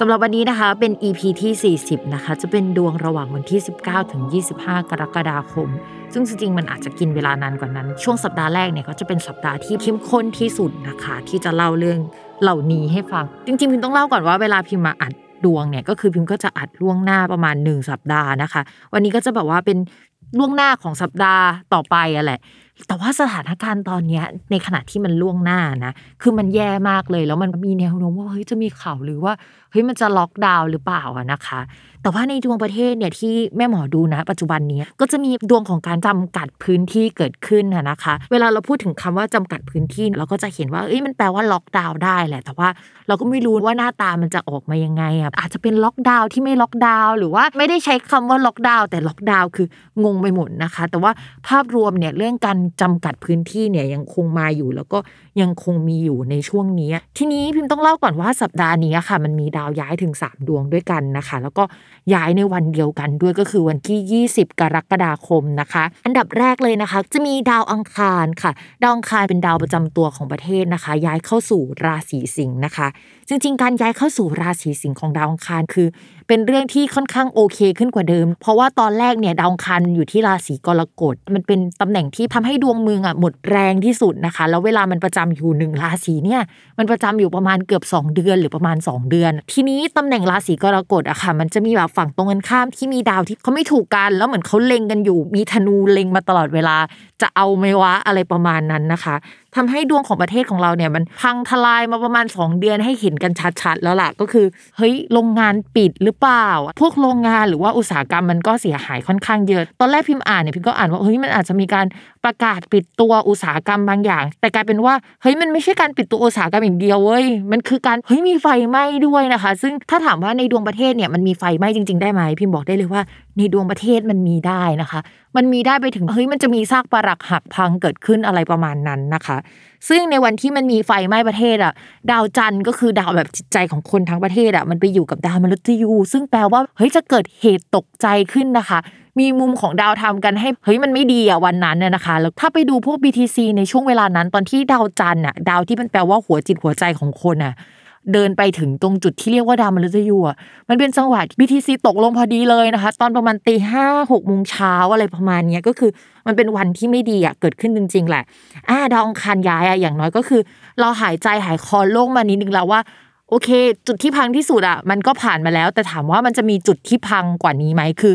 สำหรับวันนี้นะคะเป็น EP ที่ 40 นะคะ จะเป็นดวงระหว่างวันที่ 19 ถึง 25 กรกฎาคม ซึ่งจริงๆ มันอาจจะกินเวลานานกว่านั้น ช่วงสัปดาห์แรกเนี่ยก็จะเป็นสัปดาห์ที่เข้มข้นที่สุดนะคะ ที่จะเล่าเรื่องเหล่านี้ให้ฟัง จริงๆ พิมต้องเล่าก่อนว่าเวลาพิมมาอัดดวงเนี่ยก็คือพิมก็จะอัดล่วงหน้าประมาณ 1 สัปดาห์นะคะ วันนี้ก็จะแบบว่าเป็นล่วงหน้าของสัปดาห์ต่อไปอะแหละแต่ว่าสถานการณ์ตอนนี้ในขณะที่มันล่วงหน้านะ คือมันแย่มากเลย แล้วมันมีแนวโน้มว่าเฮ้ยจะมีข่าวหรือว่า ฮ้ยมันจะล็อกดาวน์หรือเปล่าอะนะคะ แต่ว่าในดวงประเทศเนี่ยที่แม่หมอดูนะ ปัจจุบันนี้ก็จะมีดวงของการจำกัดพื้นที่เกิดขึ้นนะคะ เวลาเราพูดถึงคำว่าจำกัดพื้นที่เราก็จะเห็นว่าเอ้ยมันแปลว่าล็อกดาวน์ได้แหละ แต่ว่าเราก็ไม่รู้ว่าหน้าตามันจะออกมายังไงอะอาจจะเป็นล็อกดาวน์ที่ไม่ล็อกดาวน์หรือว่าไม่ได้ใช้คำว่าล็อกดาวน์แต่ล็อกดาวน์คืองงไปหมดนะคะ แต่ว่าภาพรวมเนี่ยเรื่องการจำกัดพื้นที่เนี่ยยังคงมาอยู่แล้วก็ ยังคงมีอยู่ในช่วงนี้ ทีนี้พิมพ์ต้องเล่าก่อนว่าสัปดาห์นี้ค่ะ มันมีดาวย้ายถึง 3 ดวงด้วยกันนะคะ แล้วก็ย้ายในวันเดียวกันด้วยก็คือวันที่ 20 กรกฎาคมนะคะ อันดับแรกเลยนะคะ จะมีดาวอังคารค่ะ ดาวอังคารเป็นดาวประจำตัวของประเทศนะคะ ย้ายเข้าสู่ราศีสิงห์นะคะ จริง ๆ การย้ายเข้าสู่ราศีสิงห์ของดาวอังคารคือ เป็นเรื่องที่ค่อนข้างโอเคขึ้นกว่าเดิม เพราะว่าตอนแรกเนี่ยดาวอังคารอยู่ที่ราศีกรกฎมันเป็นตำแหน่งที่ทำให้ดวงเมืองอะหมดแรงที่สุดนะคะ แล้วเวลามันประจำอยู่หนึ่งราศีเนี่ยมันประจำอยู่ประมาณเกือบ 2 เดือนหรือประมาณ 2 เดือน ทีนี้ตำแหน่งราศีกรกฎอะค่ะ มันจะมีแบบฝั่งตรงกันข้ามที่มีดาวที่เขาไม่ถูกกันแล้วเหมือนเขาเล็งกันอยู่ มีธนูเล็งมาตลอดเวลา จะเอาไหมวะอะไรประมาณนั้นนะคะ ทำให้ดวงของประเทศของเราเนี่ยมันพังทลายมาประมาณ 2 เดือนให้เห็นกันชัดๆ แล้วล่ะก็คือเฮ้ยโรงงานปิดหรือเปล่า พวกโรงงานหรือว่าอุตสาหกรรมมันก็เสียหายค่อนข้างเยอะ ตอนแรกพิมพ์อ่านเนี่ยพิมก็อ่านว่าเฮ้ยมันอาจจะมีการประกาศปิดตัวอุตสาหกรรมบางอย่าง แต่กลายเป็นว่าเฮ้ยมันไม่ใช่การปิดตัวอุตสาหกรรมอย่างเดียวเว้ยมันคือการเฮ้ยมีไฟไหม้ด้วยนะคะ ซึ่งถ้าถามว่าในดวงประเทศเนี่ยมันมีไฟไหม้จริง ๆได้ไหมพิมบอกได้เลยว่า ในดวงประเทศมันมีได้นะคะ มันมีได้ไปถึงเฮ้ยมันจะมีซากปรักหักพังเกิดขึ้นอะไรประมาณนั้นนะคะ ซึ่งในวันที่มันมีไฟไหม้ประเทศอะดาวจันทร์ก็คือดาวแบบจิตใจของคนทั้งประเทศอะมันไปอยู่กับดาวมฤตยู ซึ่งแปลว่าเฮ้ยจะเกิดเหตุตกใจขึ้นนะคะมีมุมของดาวทำกันให้เฮ้ยมันไม่ดีอะวันนั้นน่ยนะคะแล้วถ้าไปดูพวก BTC ในช่วงเวลานั้น ตอนที่ดาวจันทร์อะดาวที่มันแปลว่าหัวจิตหัวใจของคนอะ เดินไปถึงตรงจุดที่เรียกว่าดาวมฤตยูอะมันเป็นจังหวะ BTC ตกลงพอดีเลยนะคะ ตอนประมาณตีห้าหกโมงเช้าอะไรประมาณนี้ก็คือมันเป็นวันที่ไม่ดีอะเกิดขึ้นจริง ๆ แหละอ่าดาวองคารย้ายอะอย่างน้อยก็คือ เราหายใจหายคอโล่งมานิดนึงแล้วว่าโอเค จุดที่พังที่สุดอะมันก็ผ่านมาแล้ว แต่ถามว่ามันจะมีจุดที่พังกว่านี้ไหมคือ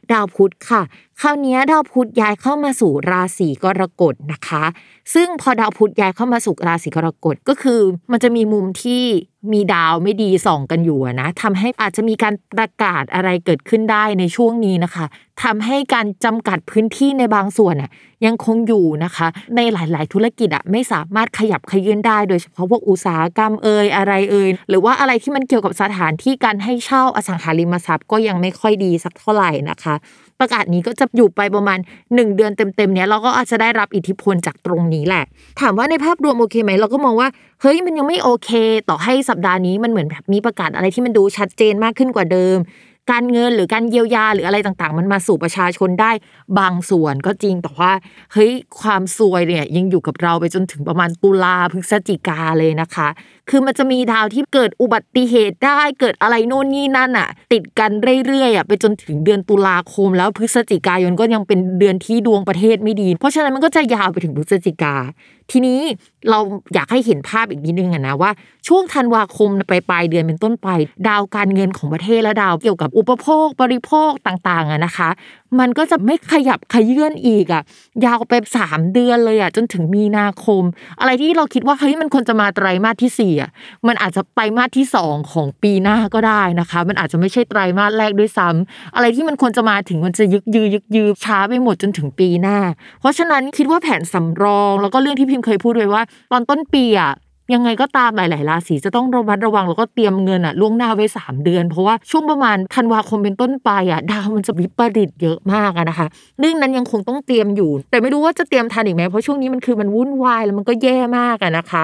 ดาวพุธค่ะ คราวนี้ดาวพุธย้ายเข้ามาสู่ราศีกรกฎนะคะ ซึ่งพอดาวพุธย้ายเข้ามาสู่ราศีกรกฎก็คือ มันจะมีมุมที่ มีดาวไม่ดีส่องกันอยู่นะทำให้อาจจะมีการประกาศอะไรเกิดขึ้นได้ในช่วงนี้นะคะทำให้การจำกัดพื้นที่ในบางส่วนอะยังคงอยู่นะคะ ในหลาย ๆ ธุรกิจอะไม่สามารถขยับขยื่นได้ โดยเฉพาะพวกอุตสาหกรรมเอ่ยอะไรเอ่ยหรือว่าอะไรที่มันเกี่ยวกับสถานที่การให้เช่าอสังหาริมทรัพย์ก็ยังไม่ค่อยดีสักเท่าไหร่นะคะ ประกาศนี้ก็จะอยู่ไปประมาณ 1 เดือนเต็มๆเนี้ยเราก็อาจจะได้รับอิทธิพลจากตรงนี้แหละ ถามว่าในภาพรวมโอเคไหมเราก็มองว่าเฮ้ยมันยังไม่โอเค ต่อให้สัปดาห์นี้มันเหมือนแบบมีประกาศอะไรที่มันดูชัดเจนมากขึ้นกว่าเดิม การเงินหรือการเยียวยาหรืออะไรต่างๆ มันมาสู่ประชาชนได้บางส่วนก็จริงแต่ว่าเฮ้ยความซวยเนี่ยยังอยู่กับเราไปจนถึงประมาณตุลาพฤศจิกาเลยนะคะคือมันจะมีดาวที่เกิดอุบัติเหตุได้เกิดอะไรโน่นนี่นั่นอะ ติดกันเรื่อยๆอะไปจนถึงเดือนตุลาคม แล้วพฤศจิกายนก็ยังเป็นเดือนที่ดวงประเทศไม่ดี เพราะฉะนั้นมันก็จะยาวไปถึงพฤศจิกา ทีนี้เราอยากให้เห็นภาพอีกนิดนึงอะนะว่า ช่วงธันวาคมไปปลายเดือนเป็นต้นไป ดาวการเงินของประเทศและดาวเกี่ยวกับอุปโภคบริโภคต่างๆอะนะคะ มันก็จะไม่ขยับขยื่นอีกอะยาวไปสามเดือนเลยอะจนถึงมีนาคม อะไรที่เราคิดว่าเฮ้ยมันควรจะมาไตรมาสที่สี่อะมันอาจจะไตรมาสที่สองของปีหน้าก็ได้นะคะ มันอาจจะไม่ใช่ไตรมาสแรกด้วยซ้ำอะไรที่มันควรจะมาถึงมันจะยึกยือยึกยือช้าไปหมดจนถึงปีหน้า เพราะฉะนั้นคิดว่าแผนสำรอง แล้วก็เรื่องที่พิมพ์เคยพูดไว้ว่า ตอนต้นปีอะ ยังไงก็ตามหลาย ๆ ราศีจะต้องระมัดระวังแล้วก็เตรียมเงินอะล่วงหน้าไว้ 3 เดือน เพราะว่าช่วงประมาณธันวาคมเป็นต้นไปอะดาวมันจะวิปริตเยอะมากอะนะคะ เรื่องนั้นยังคงต้องเตรียมอยู่ แต่ไม่รู้ว่าจะเตรียมทันอีกไหมเพราะช่วงนี้มันคือมันวุ่นวายแล้วมันก็แย่มากอะนะคะ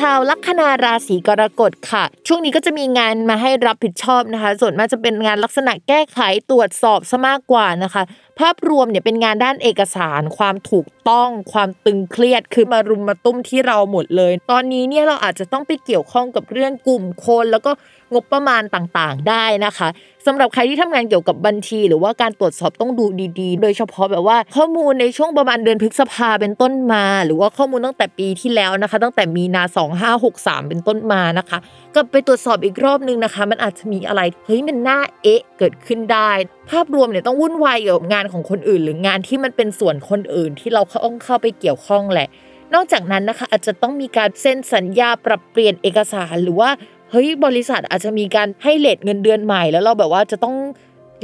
ชาวลัคนาราศีกรกฎค่ะ ช่วงนี้ก็จะมีงานมาให้รับผิดชอบนะคะ ส่วนมากจะเป็นงานลักษณะแก้ไขตรวจสอบซะมากกว่านะคะ ภาพรวมเนี่ยเป็นงานด้านเอกสาร ความถูกต้อง ความตึงเครียดคือมารุมมาตุ้มที่เราหมดเลย ตอนนี้เนี่ยเราอาจจะต้องไปเกี่ยวข้องกับเรื่องกลุ่มคน แล้วก็งบประมาณต่างๆ ได้นะคะสำหรับใครที่ทำงานเกี่ยวกับบัญชี หรือว่าการตรวจสอบต้องดูดีๆ โดยเฉพาะแบบว่าข้อมูลในช่วงประมาณเดือนพฤษภาเป็นต้นมา หรือว่าข้อมูลตั้งแต่ปีที่แล้วนะคะ ตั้งแต่มีนา2563 เป็นต้นมานะคะกลับไปตรวจสอบอีกรอบนึงนะคะ มันอาจจะมีอะไรเฮ้ยมันน่าเอ๊ะเกิดขึ้นได้ ภาพรวมเนี่ยต้องวุ่นวายเกี่ยวกับงานของคนอื่น หรืองานที่มันเป็นส่วนคนอื่นที่เราต้องเข้าไปเกี่ยวข้องแหละ นอกจากนั้นนะคะอาจจะต้องมีการเซ็นสัญญาปรับเปลี่ยนเอกสารหรือว่าเฮ้ยบริษัทอาจจะมีการให้เลทเงินเดือนใหม่แล้วเราแบบว่าจะต้อง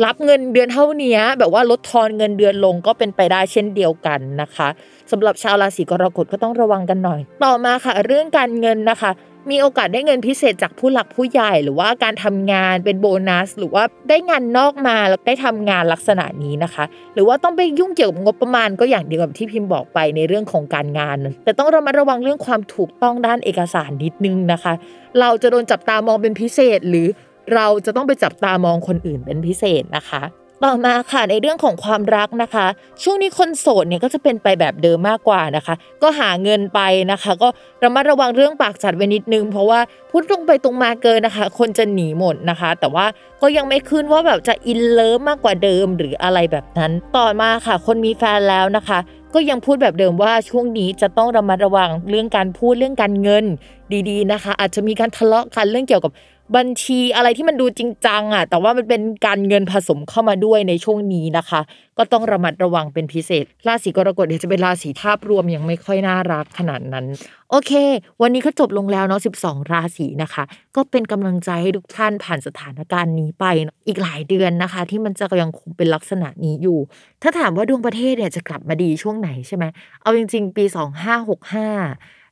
รับเงินเดือนเท่านี้แบบว่าลดทอนเงินเดือนลงก็เป็นไปได้เช่นเดียวกันนะคะสำหรับชาวราศีกรกฎก็ต้องระวังกันหน่อย ต่อมาค่ะ เรื่องการเงินนะคะ มีโอกาสได้เงินพิเศษจากผู้หลักผู้ใหญ่ หรือว่าการทำงานเป็นโบนัส หรือว่าได้งานนอกมาแล้วได้ทำงานลักษณะนี้นะคะ หรือว่าต้องไปยุ่งเกี่ยวกับงบประมาณก็อย่างเดียวกับที่พิมพ์บอกไปในเรื่องของการงาน แต่ต้องระมัดระวังเรื่องความถูกต้องด้านเอกสารนิดนึงนะคะ เราจะโดนจับตามองเป็นพิเศษหรือ เราจะต้องไปจับตามองคนอื่นเป็นพิเศษนะคะ ต่อมาค่ะในเรื่องของความรักนะคะ ช่วงนี้คนโสดเนี่ยก็จะเป็นไปแบบเดิมมากกว่านะคะ ก็หาเงินไปนะคะ ก็ระมัดระวังเรื่องปากจัดไว้นิดนึง เพราะว่าพูดตรงไปตรงมาเกินนะคะ คนจะหนีหมดนะคะ แต่ว่าก็ยังไม่ขึ้นว่าแบบจะอินเลิฟมากกว่าเดิมหรืออะไรแบบนั้น ต่อมาค่ะ คนมีแฟนแล้วนะคะก็ยังพูดแบบเดิมว่าช่วงนี้จะต้องระมัดระวังเรื่องการพูดเรื่องการเงินดีๆนะคะ อาจจะมีการทะเลาะกันเรื่องเกี่ยวกับ บัญชีอะไรที่มันดูจริงจังอะแต่ว่ามันเป็นการเงินผสมเข้ามาด้วยในช่วงนี้นะคะ ก็ต้องระมัดระวังเป็นพิเศษ ราศีกรกฎเนี่ยจะเป็นราศีภาพรวมยังไม่ค่อยน่ารักขนาดนั้น โอเค วันนี้ก็จบลงแล้วเนาะ12 ราศีนะคะ ก็เป็นกำลังใจให้ทุกท่านผ่านสถานการณ์นี้ไปอีกหลายเดือนนะคะ ที่มันจะยังคงเป็นลักษณะนี้อยู่ ถ้าถามว่าดวงประเทศเนี่ยจะกลับมาดีช่วงไหนใช่ไหมเอาจริง ๆ ปี 2565